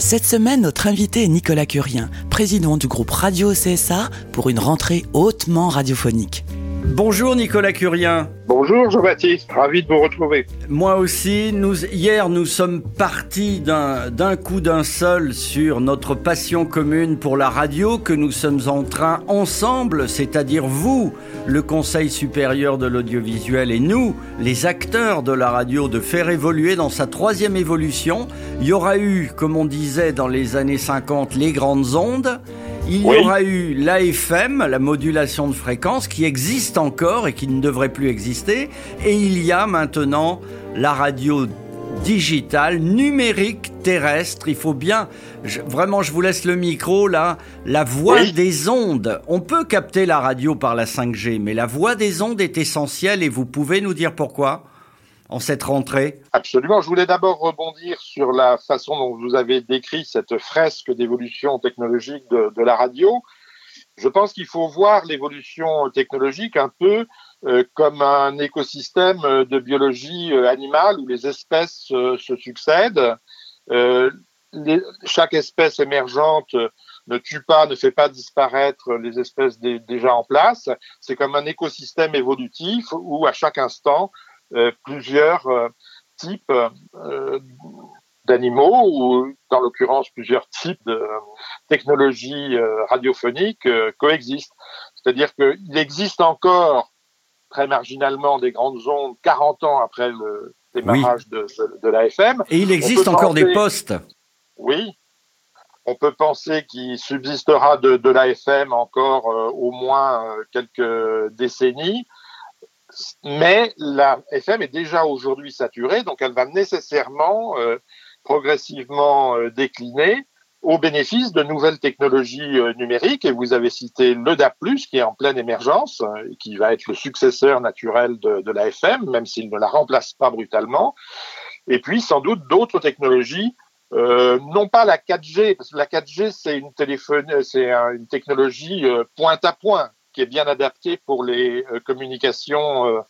Cette semaine, notre invité est Nicolas Curien, président du groupe Radio CSA pour une rentrée hautement radiophonique. Bonjour Nicolas Curien. Bonjour Jean-Baptiste, ravi de vous retrouver. Moi aussi, nous, hier nous sommes partis d'un d'un coup d'un seul sur notre passion commune pour la radio que nous sommes en train ensemble, c'est-à-dire vous, le Conseil supérieur de l'audiovisuel et nous, les acteurs de la radio, de faire évoluer dans sa troisième évolution. Il y aura eu, comme on disait dans les années 50, les grandes ondes. Il y aura eu l'AFM, la modulation de fréquence, qui existe encore et qui ne devrait plus exister. Et il y a maintenant la radio digitale, numérique, terrestre. Il faut bien, je- vraiment, je vous laisse le micro là. La voix Oui. des ondes. On peut capter la radio par la 5G, mais la voix des ondes est essentielle et vous pouvez nous dire pourquoi? En cette rentrée Absolument, je voulais d'abord rebondir sur la façon dont vous avez décrit cette fresque d'évolution technologique de, la radio. Je pense qu'il faut voir l'évolution technologique un peu euh, comme un écosystème de biologie euh, animale où les espèces euh, se succèdent. Chaque espèce émergente ne tue pas, ne fait pas disparaître les espèces dé- déjà en place. C'est comme un écosystème évolutif où à chaque instant, plusieurs euh, types euh, d'animaux ou dans l'occurrence plusieurs types de technologies euh, radiophoniques euh, coexistent. C'est-à-dire qu'il existe encore très marginalement des grandes ondes 40 ans après le démarrage de, de, de l'AFM. Et il existe encore des postes. Oui, on peut penser qu'il subsistera de, de l'AFM encore euh, au moins euh, quelques décennies, mais la FM est déjà aujourd'hui saturée, donc elle va nécessairement euh, progressivement euh, décliner au bénéfice de nouvelles technologies euh, numériques. Et vous avez cité le DAP+, qui est en pleine émergence, euh, qui va être le successeur naturel de, de la FM, même s'il ne la remplace pas brutalement. Et puis sans doute d'autres technologies euh, non pas la 4G, parce que la 4G c'est une téléphone, c'est un- une technologie euh, point à point est bien adaptée pour les euh, communications euh,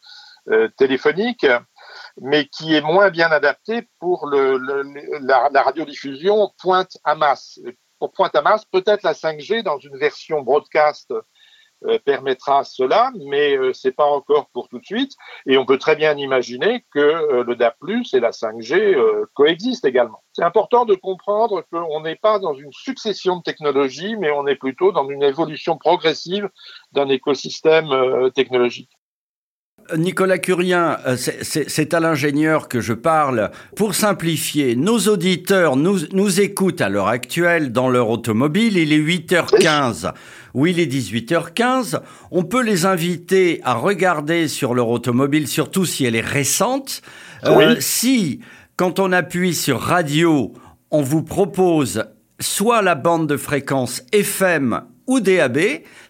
euh, téléphoniques, mais qui est moins bien adaptée pour la, radiodiffusion pointe à masse. Pour pointe à masse, peut-être la 5G dans une version broadcast permettra cela, mais euh, c'est pas encore pour tout de suite. Et on peut très bien imaginer que euh, le DAP+ et la 5G euh, coexistent également. C'est important de comprendre qu'on n'est pas dans une succession de technologies, mais on est plutôt dans une évolution progressive d'un écosystème euh, technologique. Nicolas Curien, euh, c'est- à l'ingénieur que je parle. Pour simplifier, nos auditeurs nous, nous écoutent à l'heure actuelle dans leur automobile. Il est 8h15 ou il est 18h15. On peut les inviter à regarder sur leur automobile, surtout si elle est récente. Euh, Oui. Si, quand on appuie sur radio, on vous propose soit la bande de fréquence FM ou DAB.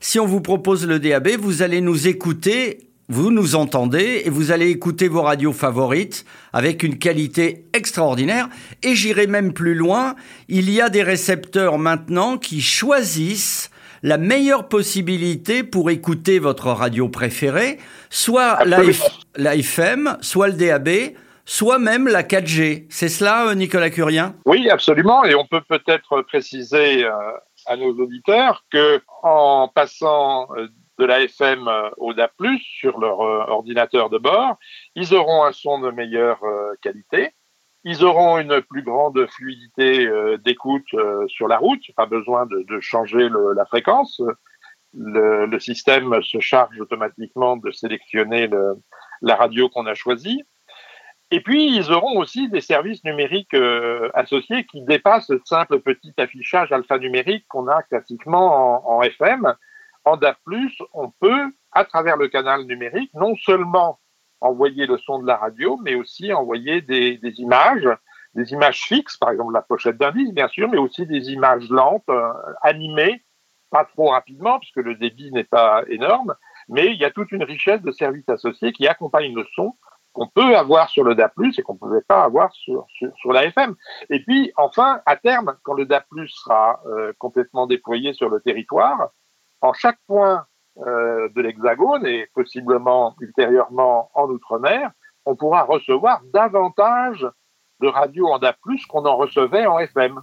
Si on vous propose le DAB, vous allez nous écouter, vous nous entendez et vous allez écouter vos radios favorites avec une qualité extraordinaire. Et j'irai même plus loin, il y a des récepteurs maintenant qui choisissent la meilleure possibilité pour écouter votre radio préférée, soit la, FM, soit le DAB, soit même la 4G. C'est cela, euh, Nicolas Curien? Oui, absolument. Et on peut peut-être préciser euh, à nos auditeurs que en passant euh, de la FM euh, au DAP+, sur leur euh, ordinateur de bord, ils auront un son de meilleure euh, qualité. Ils auront une plus grande fluidité d'écoute sur la route. Pas besoin de, changer la fréquence. Le, système se charge automatiquement de sélectionner le- la radio qu'on a choisie. Et puis, ils auront aussi des services numériques associés qui dépassent le simple petit affichage alphanumérique qu'on a classiquement en, en FM. En DAP+, on peut, à travers le canal numérique, non seulement envoyer le son de la radio, mais aussi envoyer des, des images, des images fixes, par exemple la pochette d'un bien sûr, mais aussi des images lentes, euh, animées, pas trop rapidement, puisque le débit n'est pas énorme, mais il y a toute une richesse de services associés qui accompagnent le son qu'on peut avoir sur le DA+, et qu'on ne pouvait pas avoir sur, sur, sur, la FM. Et puis, enfin, à terme, quand le DA+, sera euh, complètement déployé sur le territoire, en chaque point euh, de l'Hexagone, et possiblement ultérieurement en Outre-mer, on pourra recevoir davantage de radios en DA+, qu'on en recevait en FM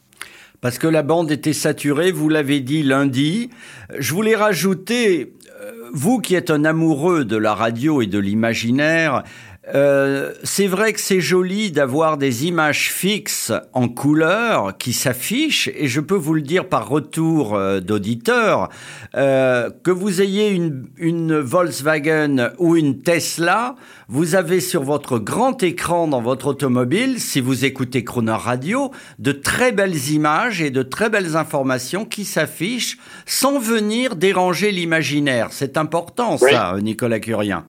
parce que la bande était saturée, vous l'avez dit lundi. Je voulais rajouter, euh, vous qui êtes un amoureux de la radio et de l'imaginaire, euh, c'est vrai que c'est joli d'avoir des images fixes en couleur qui s'affichent et je peux vous le dire par retour euh, d'auditeur euh, que vous ayez une, une, Volkswagen ou une Tesla, vous avez sur votre grand écran dans votre automobile, si vous écoutez Croner Radio, de très belles images et de très belles informations qui s'affichent sans venir déranger l'imaginaire. C'est important ça, Nicolas Curien.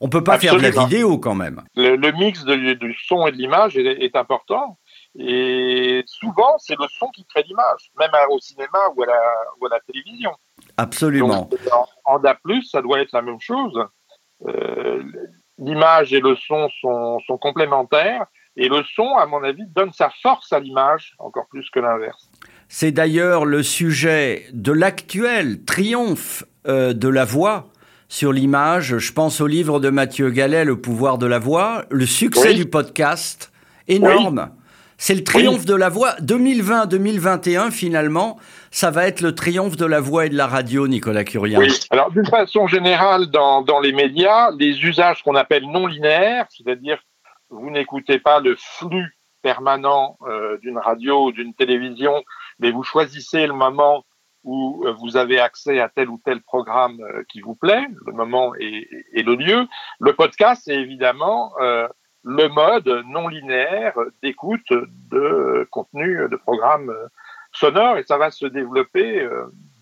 On peut pas Absolument. faire de la vidéo quand même. Le, le mix de, du son et de l'image est, est, important. Et souvent, c'est le son qui crée l'image, même au cinéma ou à la, ou à la télévision. Absolument. Donc, en, en DA+, ça doit être la même chose. Euh, l'image et le son sont, sont complémentaires. Et le son, à mon avis, donne sa force à l'image, encore plus que l'inverse. C'est d'ailleurs le sujet de l'actuel triomphe euh, de la voix sur l'image. Je pense au livre de Mathieu Gallet, Le pouvoir de la voix, le succès oui. du podcast, énorme. Oui. C'est le triomphe oui. de la voix. 2020-2021, finalement, ça va être le triomphe de la voix et de la radio, Nicolas Curien. Oui, alors d'une façon générale, dans, dans les médias, les usages qu'on appelle non linéaires, c'est-à-dire vous n'écoutez pas le flux permanent euh, d'une radio ou d'une télévision, mais vous choisissez le moment où euh, vous avez accès à tel ou tel programme euh, qui vous plaît, le moment et, le lieu. Le podcast, c'est évidemment euh, le mode non linéaire d'écoute de contenu de programmes sonores et ça va se développer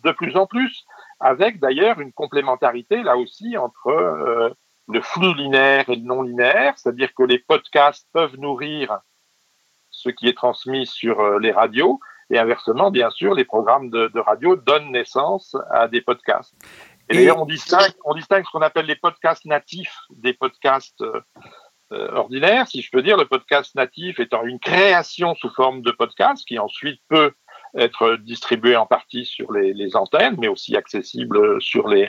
de plus en plus avec d'ailleurs une complémentarité là aussi entre le flux linéaire et le non linéaire, c'est-à-dire que les podcasts peuvent nourrir ce qui est transmis sur les radios, et inversement, bien sûr, les programmes de, de radio donnent naissance à des podcasts. Et, et d'ailleurs, on distingue, on distingue ce qu'on appelle les podcasts natifs des podcasts euh, ordinaires, si je peux dire. Le podcast natif étant une création sous forme de podcast qui ensuite peut être distribué en partie sur les, les antennes, mais aussi accessible sur les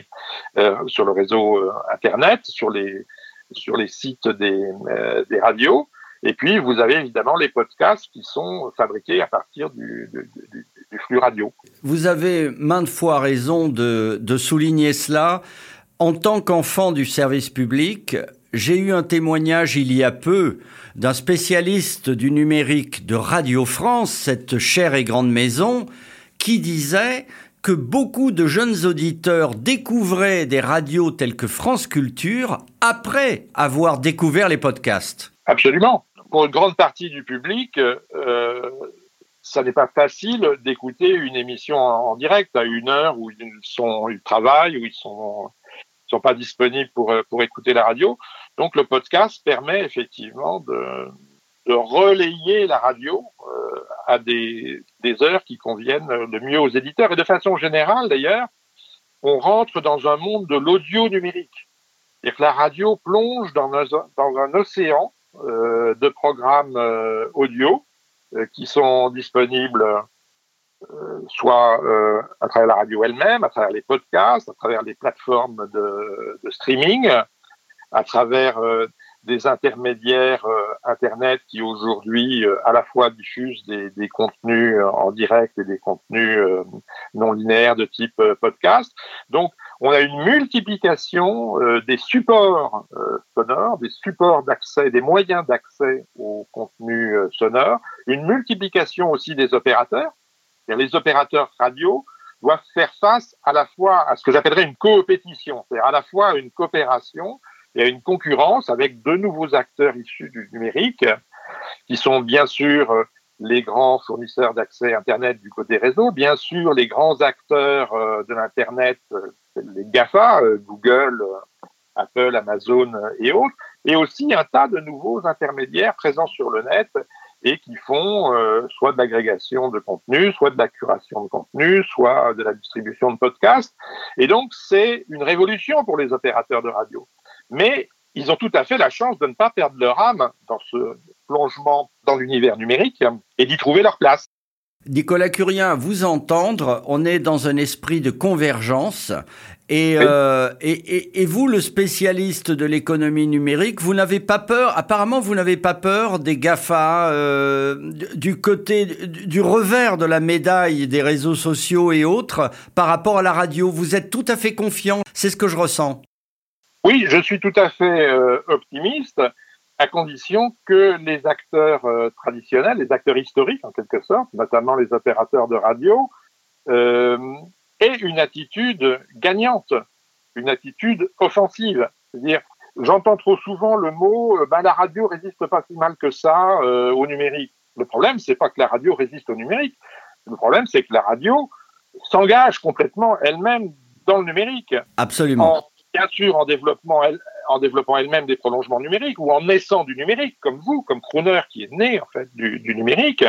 euh, sur le réseau euh, internet, sur les sur les sites des, euh, des radios. Et puis, vous avez évidemment les podcasts qui sont fabriqués à partir du, du, du, du flux radio. Vous avez maintes fois raison de, de souligner cela. En tant qu'enfant du service public, j'ai eu un témoignage il y a peu d'un spécialiste du numérique de Radio France, cette chère et grande maison, qui disait que beaucoup de jeunes auditeurs découvraient des radios telles que France Culture après avoir découvert les podcasts. Absolument pour une grande partie du public, euh, ça n'est pas facile d'écouter une émission en, direct à une heure où ils sont ils travaillent, où ils sont sont pas disponibles pour pour écouter la radio. Donc le podcast permet effectivement de de relayer la radio euh, à des, des heures qui conviennent le mieux aux éditeurs. Et de façon générale, d'ailleurs, on rentre dans un monde de l'audio numérique. C'est-à-dire que la radio plonge dans un, dans un océan euh, de programmes euh, audio euh, qui sont disponibles soit à travers la radio elle-même, à travers les podcasts, à travers les plateformes de, streaming, à travers des intermédiaires euh, Internet qui aujourd'hui euh, à la fois diffusent des, contenus en direct et des contenus euh, non linéaires de type podcast. Donc, on a une multiplication euh, des supports euh, sonores, des supports d'accès, des moyens d'accès au contenu euh, sonore, une multiplication aussi des opérateurs. Les opérateurs radio doivent faire face à la fois à ce que j'appellerais une coopétition, c'est-à-dire à la fois une coopération et à une concurrence avec de nouveaux acteurs issus du numérique, qui sont bien sûr les grands fournisseurs d'accès Internet du côté réseau, bien sûr les grands acteurs de l'Internet les GAFA, euh, Google, euh, Apple, Amazon et autres, et aussi un tas de nouveaux intermédiaires présents sur le net et qui font euh, soit de l'agrégation de contenu, soit de la curation de contenu, soit de la distribution de podcasts. Et donc, c'est une révolution pour les opérateurs de radio. Mais ils ont tout à fait la chance de ne pas perdre leur âme dans ce plongement dans l'univers numérique et d'y trouver leur place. Nicolas Curien, vous entendre, on est dans un esprit de convergence. Et, euh, et, et, et, vous, le spécialiste de l'économie numérique, vous n'avez pas peur, apparemment vous n'avez pas peur des GAFA, euh, du côté, du revers de la médaille des réseaux sociaux et autres par rapport à la radio. Vous êtes tout à fait confiant, c'est ce que je ressens. Oui, je suis tout à fait euh, optimiste à condition que les acteurs euh, traditionnels, les acteurs historiques en quelque sorte, notamment les opérateurs de radio, euh, aient une attitude gagnante, une attitude offensive. C'est-à-dire, j'entends trop souvent le mot euh, ben, la radio résiste pas si mal que ça euh, au numérique. Le problème, c'est pas que la radio résiste au numérique. Le problème, c'est que la radio s'engage complètement elle-même dans le numérique. Absolument. En, bien sûr, en développement, elle, en développant elle-même des prolongements numériques ou en naissant du numérique, comme vous, comme Crooner qui est né en fait du, du numérique,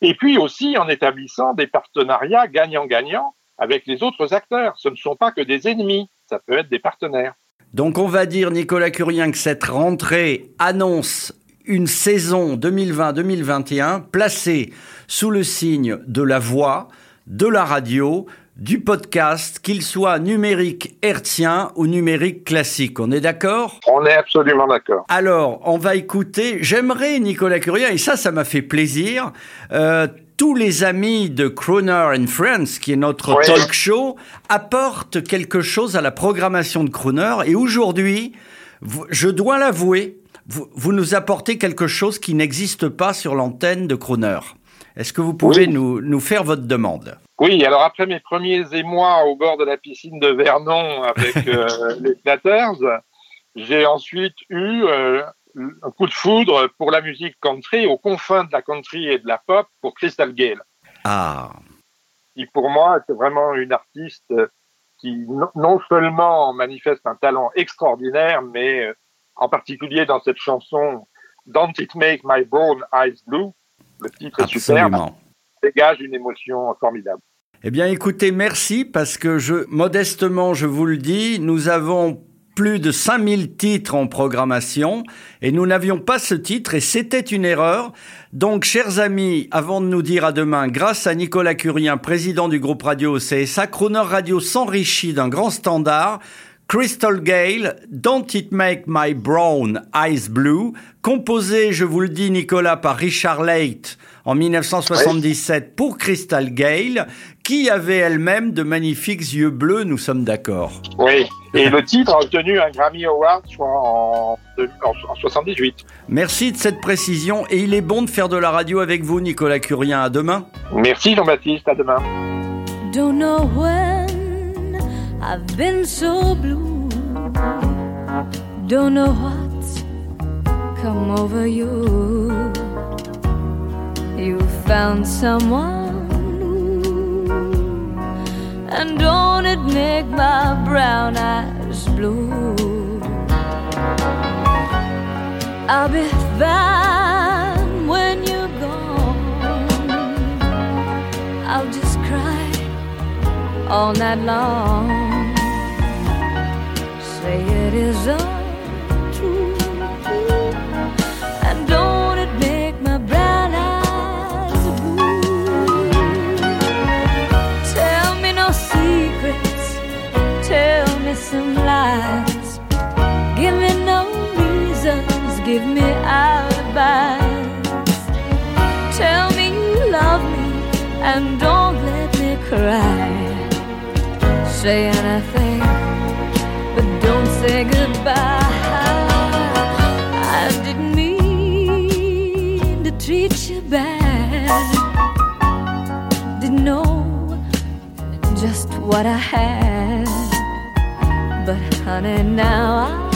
et puis aussi en établissant des partenariats gagnant-gagnant avec les autres acteurs. Ce ne sont pas que des ennemis, ça peut être des partenaires. Donc on va dire, Nicolas Curien, que cette rentrée annonce une saison 2020-2021 placée sous le signe de la voix, de la radio, du podcast, qu'il soit numérique hertzien ou numérique classique. On est d'accord? On est absolument d'accord. Alors, on va écouter, j'aimerais Nicolas Curien, et ça, ça m'a fait plaisir, euh, tous les amis de Croner and Friends, qui est notre talk show, apportent quelque chose à la programmation de Croner. Et aujourd'hui, je dois l'avouer, vous, vous nous apportez quelque chose qui n'existe pas sur l'antenne de Croner. Est-ce que vous pouvez Oui. nous, nous faire votre demande? Oui, alors après mes premiers émois au bord de la piscine de Vernon avec euh, les Platters, j'ai ensuite eu euh, un coup de foudre pour la musique country, aux confins de la country et de la pop, pour Crystal Gale. Ah, qui pour moi c'est vraiment une artiste qui non- non seulement manifeste un talent extraordinaire, mais euh, en particulier dans cette chanson Don't It Make My Brown Eyes Blue, le titre est superbe, dégage une émotion formidable. Eh bien, écoutez, merci parce que je, modestement, je vous le dis, nous avons plus de 5000 titres en programmation et nous n'avions pas ce titre et c'était une erreur. Donc, chers amis, avant de nous dire à demain, grâce à Nicolas Curien, président du groupe radio CSA, Croner Radio s'enrichit d'un grand standard. Crystal Gale, Don't It Make My Brown Eyes Blue, composé, je vous le dis, Nicolas, par Richard Leight en 1977 pour Crystal Gale, qui avait elle-même de magnifiques yeux bleus, nous sommes d'accord. Oui, et le titre a obtenu un Grammy Award je crois, en, en, en 78. Merci de cette précision et il est bon de faire de la radio avec vous, Nicolas Curien. À demain. Merci Jean-Baptiste, à demain. Don't know I've been so blue. Don't know what's come over you. You found someone new. And don't it make my brown eyes blue? I'll be fine when you're gone. I'll just cry all night long. It is untrue. And don't it make my brown eyes blue? Tell me no secrets, tell me some lies. Give me no reasons, give me alibis. Tell me you love me and don't let me cry. Say anything, just what I had. But honey, now I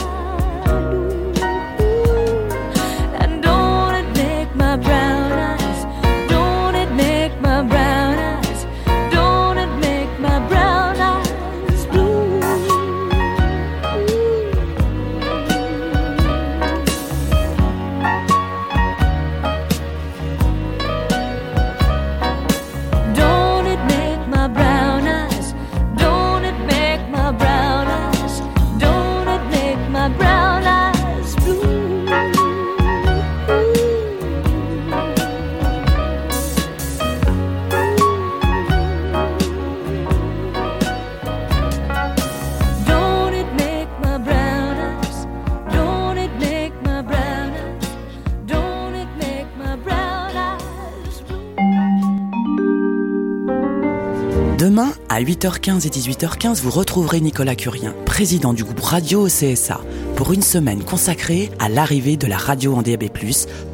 Demain, à 8h15 et 18h15, vous retrouverez Nicolas Curien, président du groupe Radio au CSA, pour une semaine consacrée à l'arrivée de la radio en DAB+,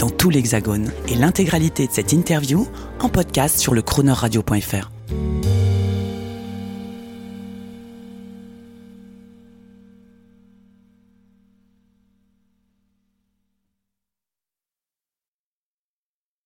dans tout l'Hexagone. Et l'intégralité de cette interview en podcast sur le chroneurradio.fr.